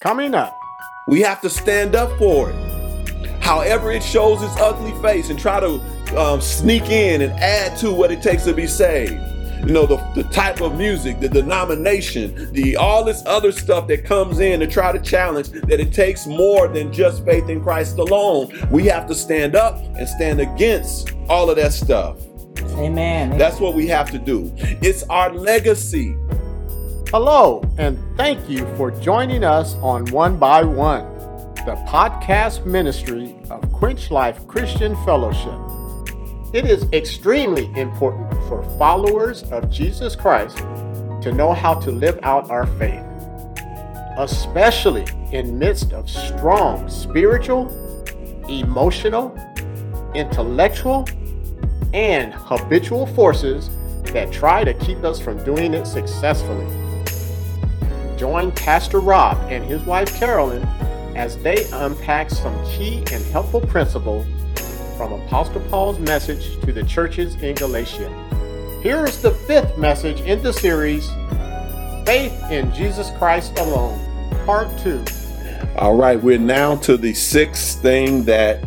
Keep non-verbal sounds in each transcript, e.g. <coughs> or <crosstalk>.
Coming up, we have to stand up for it. However, it shows its ugly face and try to um, sneak in and add to what it takes to be saved. You know, the, the type of music, the denomination, the all this other stuff that comes in to try to challenge that it takes more than just faith in Christ alone. We have to stand up and stand against all of that stuff. Amen. That's what we have to do. It's our legacy. Hello, and thank you for joining us on One by One, the podcast ministry of Quench Life Christian Fellowship. It is extremely important for followers of Jesus Christ to know how to live out our faith, especially in midst of strong spiritual, emotional, intellectual, and habitual forces that try to keep us from doing it successfully. Join Pastor Rob and his wife Carolyn as they unpack some key and helpful principles from Apostle Paul's message to the churches in Galatia. Here is the fifth message in the series Faith in Jesus Christ Alone, Part 2. All right, we're now to the sixth thing that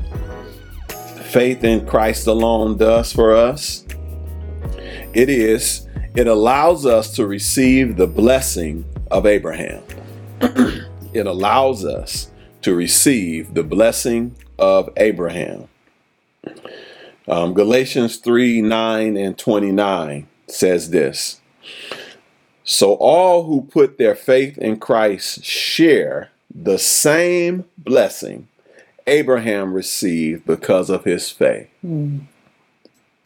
faith in Christ alone does for us. It is, it allows us to receive the blessing of Abraham. <clears throat> it allows us to receive the blessing of Abraham. Um, Galatians 3 9 and 29 says this So all who put their faith in Christ share the same blessing Abraham received because of his faith.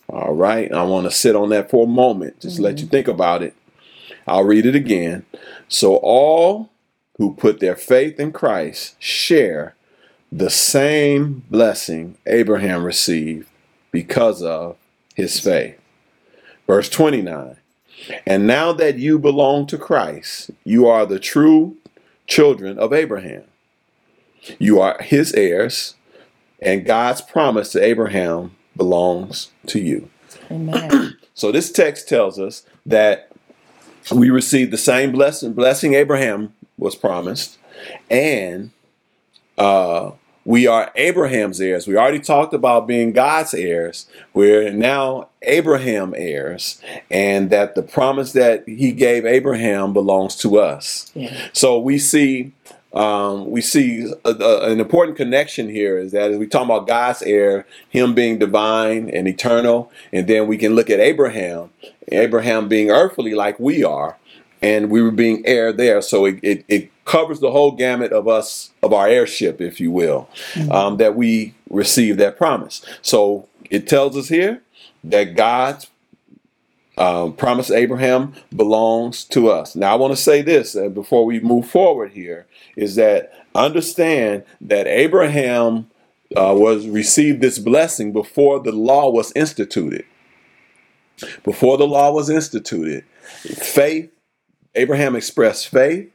All right, I want to sit on that for a moment, just let you mm-hmm. think about it. I'll read it again. So all who put their faith in Christ share the same blessing Abraham received because of his faith. Verse 29 And now that you belong to Christ, you are the true children of Abraham. You are his heirs, and God's promise to Abraham belongs to you. Amen. <clears throat> So this text tells us that we receive the same blessing blessing Abraham was promised, and uh, we are Abraham's heirs. We already talked about being God's heirs. We're now Abraham heirs, and that the promise that He gave Abraham belongs to us. Yeah. So we see um, we see a, a- an important connection here is that as we talk about God's heir, Him being divine and eternal, and then we can look at Abraham, Abraham being earthly like we are, and we were being heir there. So it, it, it covers the whole gamut of us of our heirship, if you will, um, that we receive that promise. So it tells us here that God's um, promise Abraham belongs to us. Now, I want to say this uh, before we move forward here is that understand that Abraham uh, was received this blessing before the law was instituted. Before the law was instituted, faith, Abraham expressed faith.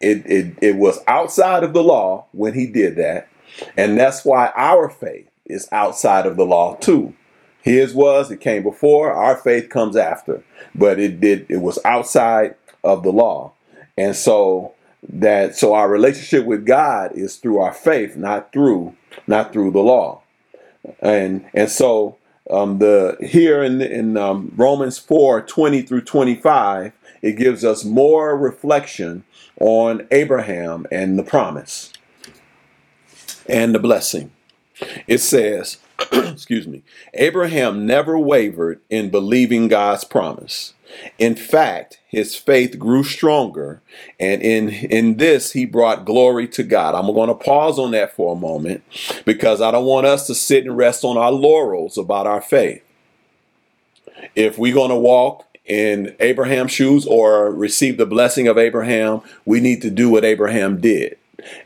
It, it, it was outside of the law when he did that. And that's why our faith is outside of the law too. His was, it came before, our faith comes after. But it did it was outside of the law. And so that so our relationship with God is through our faith, not through not through the law. And and so um, the here in in um, Romans 4, 20 through 25, it gives us more reflection on Abraham and the promise and the blessing. It says, <clears throat> excuse me, Abraham never wavered in believing God's promise. In fact, his faith grew stronger, and in, in this, he brought glory to God. I'm going to pause on that for a moment because I don't want us to sit and rest on our laurels about our faith. If we're going to walk in Abraham's shoes or receive the blessing of Abraham, we need to do what Abraham did.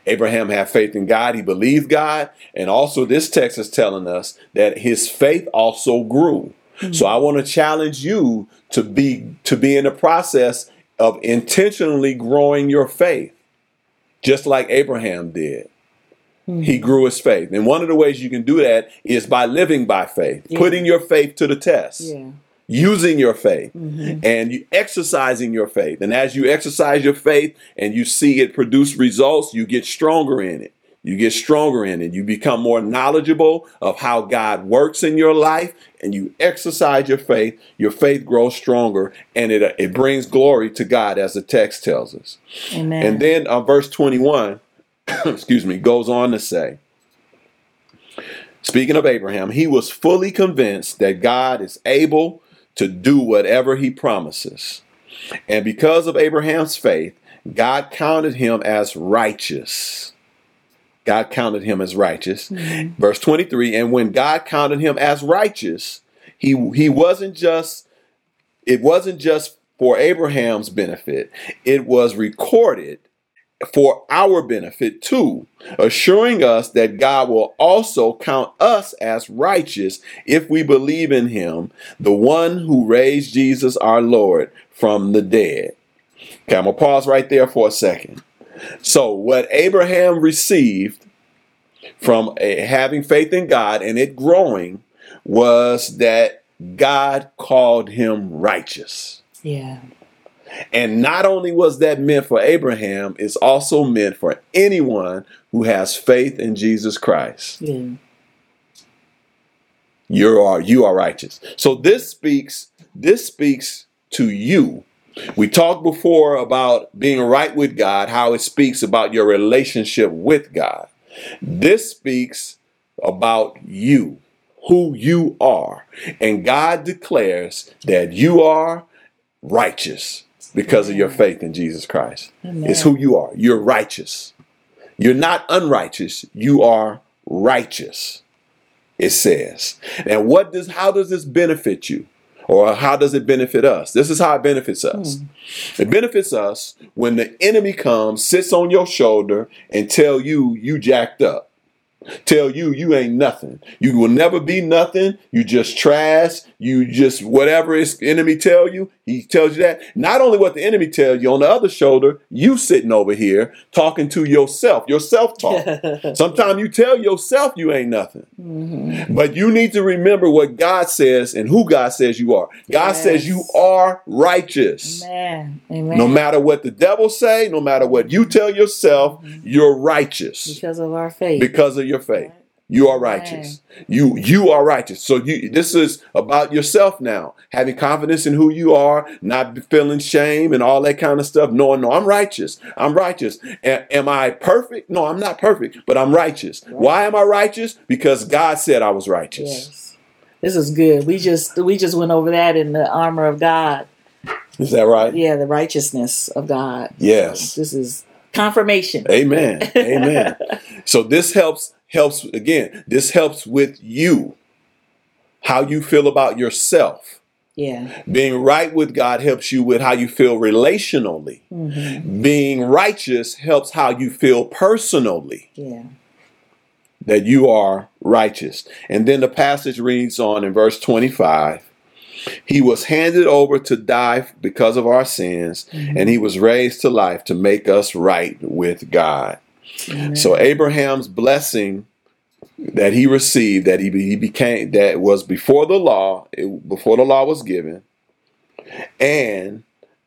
Abraham had faith in God. He believed God. And also, this text is telling us that his faith also grew. So hmm. I want to challenge you to be to be in the process of intentionally growing your faith, just like Abraham did. Hmm. He grew his faith. And one of the ways you can do that is by living by faith, Yeah. putting your faith to the test. Yeah. Using your faith and you exercising your faith. And as you exercise your faith and you see it produce results, you get stronger in it. You get stronger in it. You become more knowledgeable of how God works in your life and you exercise your faith. Your faith grows stronger and it, it brings glory to God as the text tells us. Amen. And then uh, verse 21, <coughs> excuse me, goes on to say, speaking of Abraham, he was fully convinced that God is able to do whatever he promises. And because of Abraham's faith, God counted him as righteous. God counted him as righteous. Mm-hmm. Verse 23, and when God counted him as righteous, he he wasn't just it wasn't just for Abraham's benefit. It was recorded for our benefit too, assuring us that God will also count us as righteous if we believe in him, the one who raised Jesus our Lord from the dead. Okay, I'm gonna pause right there for a second. So, what Abraham received from a, having faith in God and it growing was that God called him righteous. yeah. And not only was that meant for Abraham, it's also meant for anyone who has faith in Jesus Christ. Yeah. You are you are righteous. So this speaks this speaks to you. We talked before about being right with God, how it speaks about your relationship with God. This speaks about you, who you are. And God declares that you are righteous because of your faith in Jesus Christ. Amen. It's who you are. You're righteous. You're not unrighteous. You are righteous. It says. And what does how does this benefit you? Or how does it benefit us? This is how it benefits us. Hmm. It benefits us when the enemy comes, sits on your shoulder, and tell you you jacked up. Tell you you ain't nothing. You will never be nothing. You just trash. You just whatever his enemy tell you, he tells you that. Not only what the enemy tells you on the other shoulder, you sitting over here talking to yourself, your self talk. <laughs> Sometimes you tell yourself you ain't nothing. Mm-hmm. But you need to remember what God says and who God says you are. God says you are righteous. Amen. Amen. No matter what the devil say, no matter what you tell yourself, mm-hmm. you're righteous because of our faith. because of your faith. You are righteous. You you are righteous. So you this is about yourself now. Having confidence in who you are, not feeling shame and all that kind of stuff. No, no, I'm righteous. I'm righteous. A- am I perfect? No, I'm not perfect, but I'm righteous. Why am I righteous? Because God said I was righteous. yes. This is good. We just we just went over that in the armor of God. Is that right? Yeah, the righteousness of God. Yes. This is confirmation. Amen. Amen. <laughs> so this helps helps again. This helps with you. How you feel about yourself. Yeah. Being right with God helps you with how you feel relationally. hmm Being righteous helps how you feel personally Yeah. that you are righteous. And then the passage reads on in verse 25 He was handed over to die because of our sins, and he was raised to life to make us right with God. Amen. So Abraham's blessing that he received, that he, he became, that was before the law, it, before the law was given, and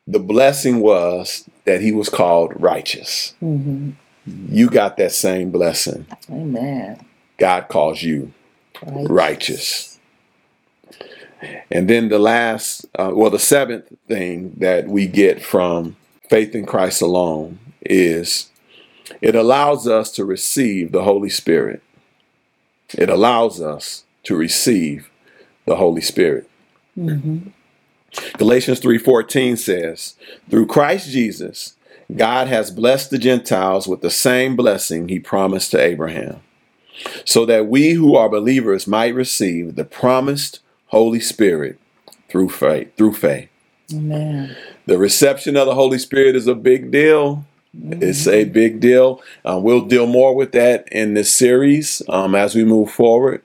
the blessing was that he was called righteous. Mhm. You got that same blessing. Amen. God calls you righteous. And then the last, uh, well, the seventh thing that we get from faith in Christ alone is it allows us to receive the Holy Spirit. It allows us to receive the Holy Spirit. Mhm. Galatians 3:14 says, "Through Christ Jesus, God has blessed the Gentiles with the same blessing he promised to Abraham, so that we who are believers might receive the promised Holy Spirit through faith, through faith. Amen. The reception of the Holy Spirit is a big deal. It's a big deal. Uh, we'll deal more with that in this series um, as we move forward.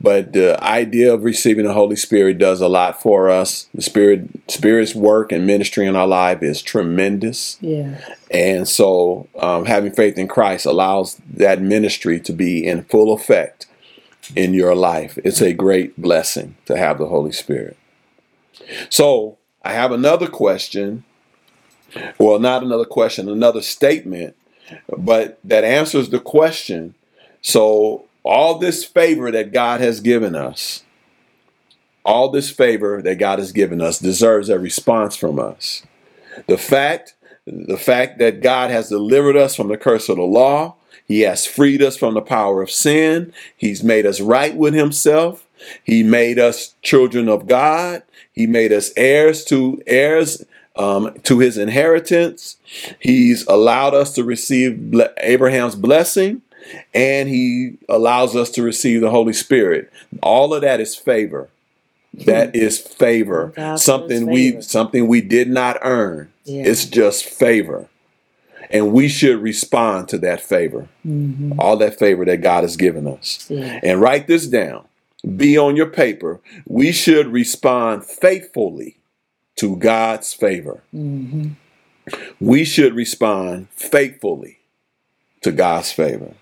But the idea of receiving the Holy Spirit does a lot for us. The Spirit, Spirit's work and ministry in our life is tremendous, Yeah. and so um, having faith in Christ allows that ministry to be in full effect in your life. It's a great blessing to have the Holy Spirit. So I have another question. Well, not another question, another statement, but that answers the question. So, all this favor that God has given us, all this favor that God has given us deserves a response from us. The fact, the fact that God has delivered us from the curse of the law, He has freed us from the power of sin, He's made us right with Himself, He made us children of God, He made us heirs to heirs um, to His inheritance. He's allowed us to receive Abraham's blessing, and He allows us to receive the Holy Spirit. All of that is favor. That is favor. God something we something we did not earn. Yeah. It's just favor. And we should respond to that favor. Mhm. All that favor that God has given us. Yeah. And write this down. Be on your paper. We should respond faithfully to God's favor. Mhm. We should respond faithfully to God's favor.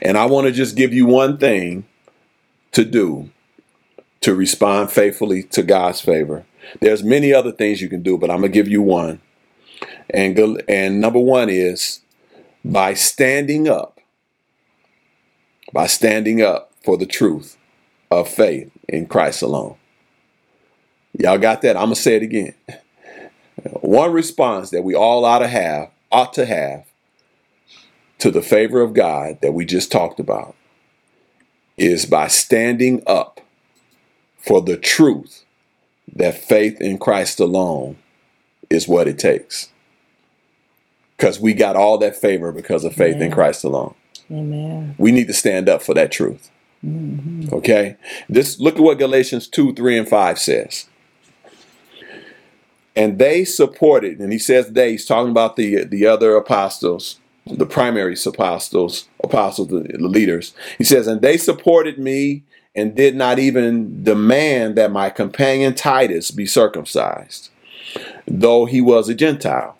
And I want to just give you one thing to do to respond faithfully to God's favor. There's many other things you can do, but I'm going to give you one. And and number 1 is by standing up. By standing up for the truth of faith in Christ alone. Y'all got that? I'm to say it again. One response that we all ought to have, ought to have to the favor of God that we just talked about is by standing up for the truth that faith in Christ alone is what it takes. Because we got all that favor because of faith in Christ alone. Amen. We need to stand up for that truth. Mhm. Okay? This look at what Galatians 2, 3, and 5 says. And they supported, and he says they, he's talking about the the other apostles, the primary apostles, apostles, the, the leaders. He says, and they supported me and did not even demand that my companion Titus be circumcised, though he was a Gentile.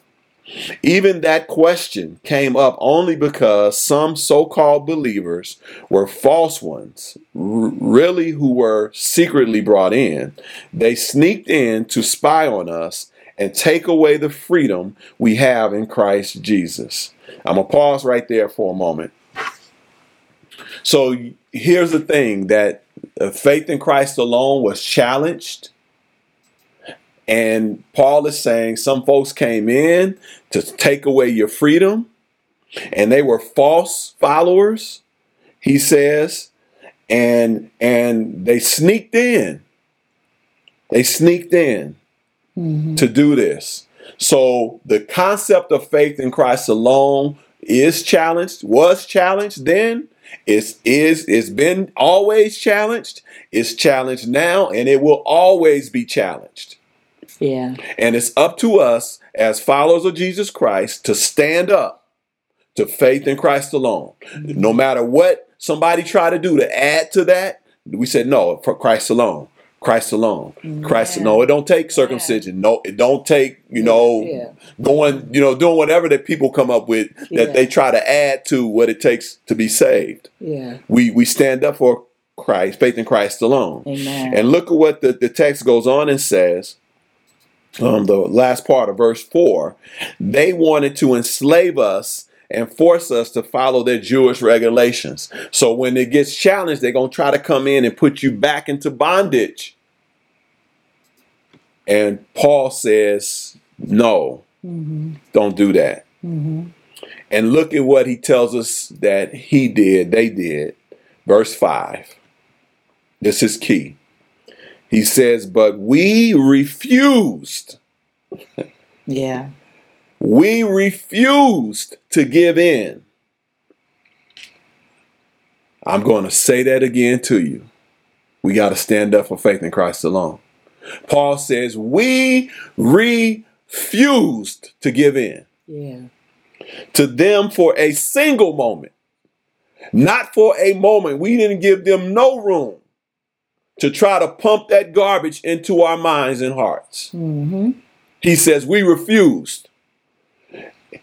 Even that question came up only because some so called believers were false ones, really who were secretly brought in. They sneaked in to spy on us and take away the freedom we have in Christ Jesus. I'm going to pause right there for a moment. So here's the thing that uh, faith in Christ alone was challenged. And Paul is saying some folks came in to take away your freedom, and they were false followers, he says, and and they sneaked in. They sneaked in Mhm. to do this. So the concept of faith in Christ alone is challenged, was challenged then, it's is it's been always challenged, it's challenged now, and it will always be challenged. Yeah. And it's up to us as followers of Jesus Christ to stand up to faith in Christ alone. No matter what somebody try to do to add to that, we said no, for Christ alone. Christ alone. Christ no, it don't take circumcision. No, it don't take, you know, Yeah. going, you know, doing whatever that people come up with that Yeah. they try to add to what it takes to be saved. Yeah. We we stand up for Christ, faith in Christ alone. Amen. And look at what the, the text goes on and says. Um, the last part of verse 4 they wanted to enslave us and force us to follow their Jewish regulations. So when it gets challenged, they're going to try to come in and put you back into bondage. And Paul says, no, Mhm. don't do that. Mhm. And look at what he tells us that he did, they did. Verse 5. This is key. He says, But we refused. <laughs> Yeah. We refused to give in. I'm going to say that again to you. We got to stand up for faith in Christ alone. Paul says, We refused to give in. Yeah. to them for a single moment. Not for a moment. We didn't give them no room to try to pump that garbage into our minds and hearts. Mm-hmm. He says, We refused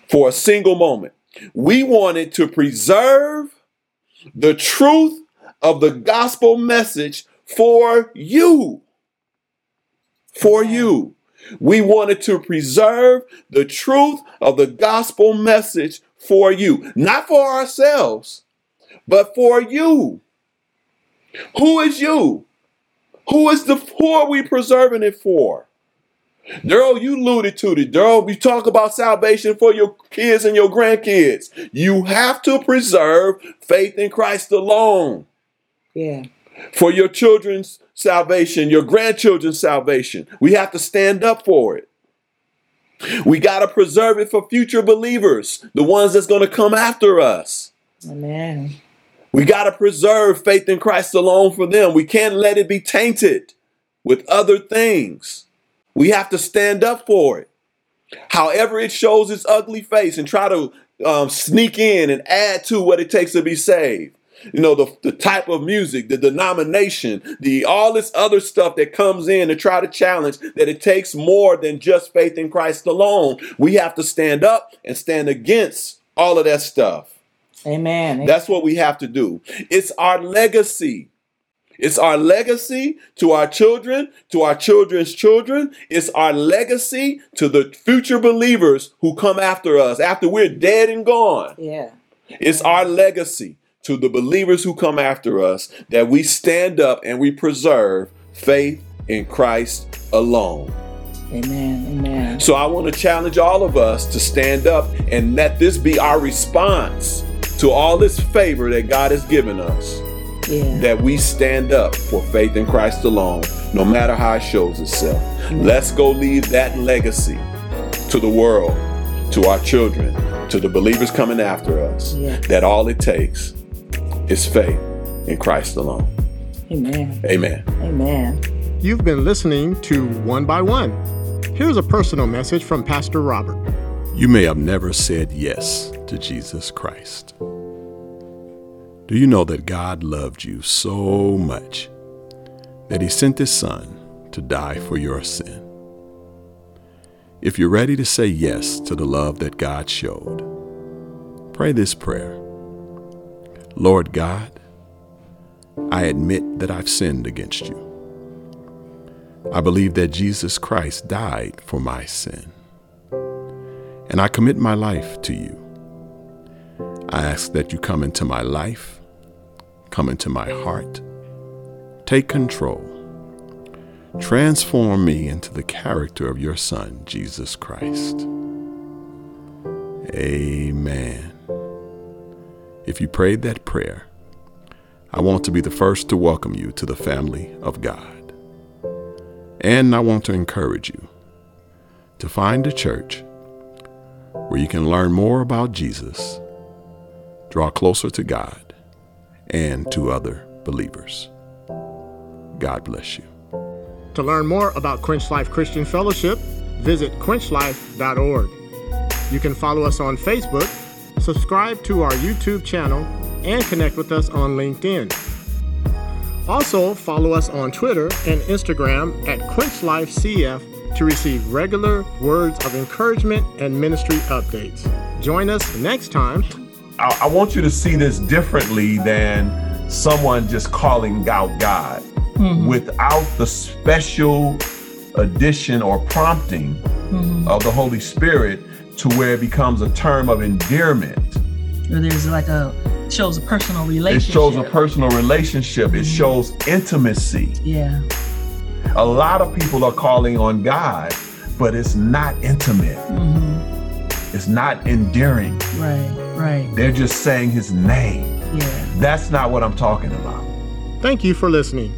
for a single moment. We wanted to preserve the truth of the gospel message for you. for you. We wanted to preserve the truth of the gospel message for you, not for ourselves, but for you. Who is you? Who is the who are we preserving it for? Daryl, you alluded to it. Daryl, we talk about salvation for your kids and your grandkids. You have to preserve faith in Christ alone Yeah. for your children's salvation, your grandchildren's salvation. We have to stand up for it. We got to preserve it for future believers, the ones that's going to come after us. Amen. We got to preserve faith in Christ alone for them. We can't let it be tainted with other things. We have to stand up for it. However, it shows its ugly face and try to um, sneak in and add to what it takes to be saved. You know, the, the type of music, the denomination, the all this other stuff that comes in to try to challenge that it takes more than just faith in Christ alone. We have to stand up and stand against all of that stuff. Amen. That's what we have to do. It's our legacy. It's our legacy to our children, to our children's children. It's our legacy to the future believers who come after us after we're dead and gone. yeah. It's our legacy to the believers who come after us that we stand up and we preserve faith in Christ alone. Amen. Amen. So I want to challenge all of us to stand up and let this be our response to all this favor that God has given us. Yeah. That we stand up for faith in Christ alone, no matter how it shows itself. Mm. Let's go leave that legacy to the world, to our children, to the believers coming after us. Yeah. That all it takes is faith in Christ alone. Amen. Amen. Amen. You've been listening to One by One. Here's a personal message from Pastor Robert. You may have never said yes to Jesus Christ. Do you know that God loved you so much that He sent His Son to die for your sin? If you're ready to say yes to the love that God showed, pray this prayer Lord God, I admit that I've sinned against you. I believe that Jesus Christ died for my sin and I commit my life to you. I ask that you come into my life, come into my heart, take control, transform me into the character of your Son, Jesus Christ. Amen. If you prayed that prayer, I want to be the first to welcome you to the family of God. And I want to encourage you to find a church where you can learn more about Jesus, draw closer to God, and to other believers. God bless you. To learn more about Quench Life Christian Fellowship, visit quenchlife.org. You can follow us on Facebook, subscribe to our YouTube channel, and connect with us on LinkedIn. Also, follow us on Twitter and Instagram at QuenchLifeCF to receive regular words of encouragement and ministry updates. Join us next time. I, I want you to see this differently than someone just calling out God mm-hmm. without the special addition or prompting mm-hmm. of the Holy Spirit to where it becomes a term of endearment. Or there's like a shows a personal relationship. It shows a personal relationship, it mm-hmm. shows intimacy. yeah. A lot of people are calling on God, but it's not intimate, it's not endearing. Right. Right. They're just saying his name. Yeah. That's not what I'm talking about. Thank you for listening.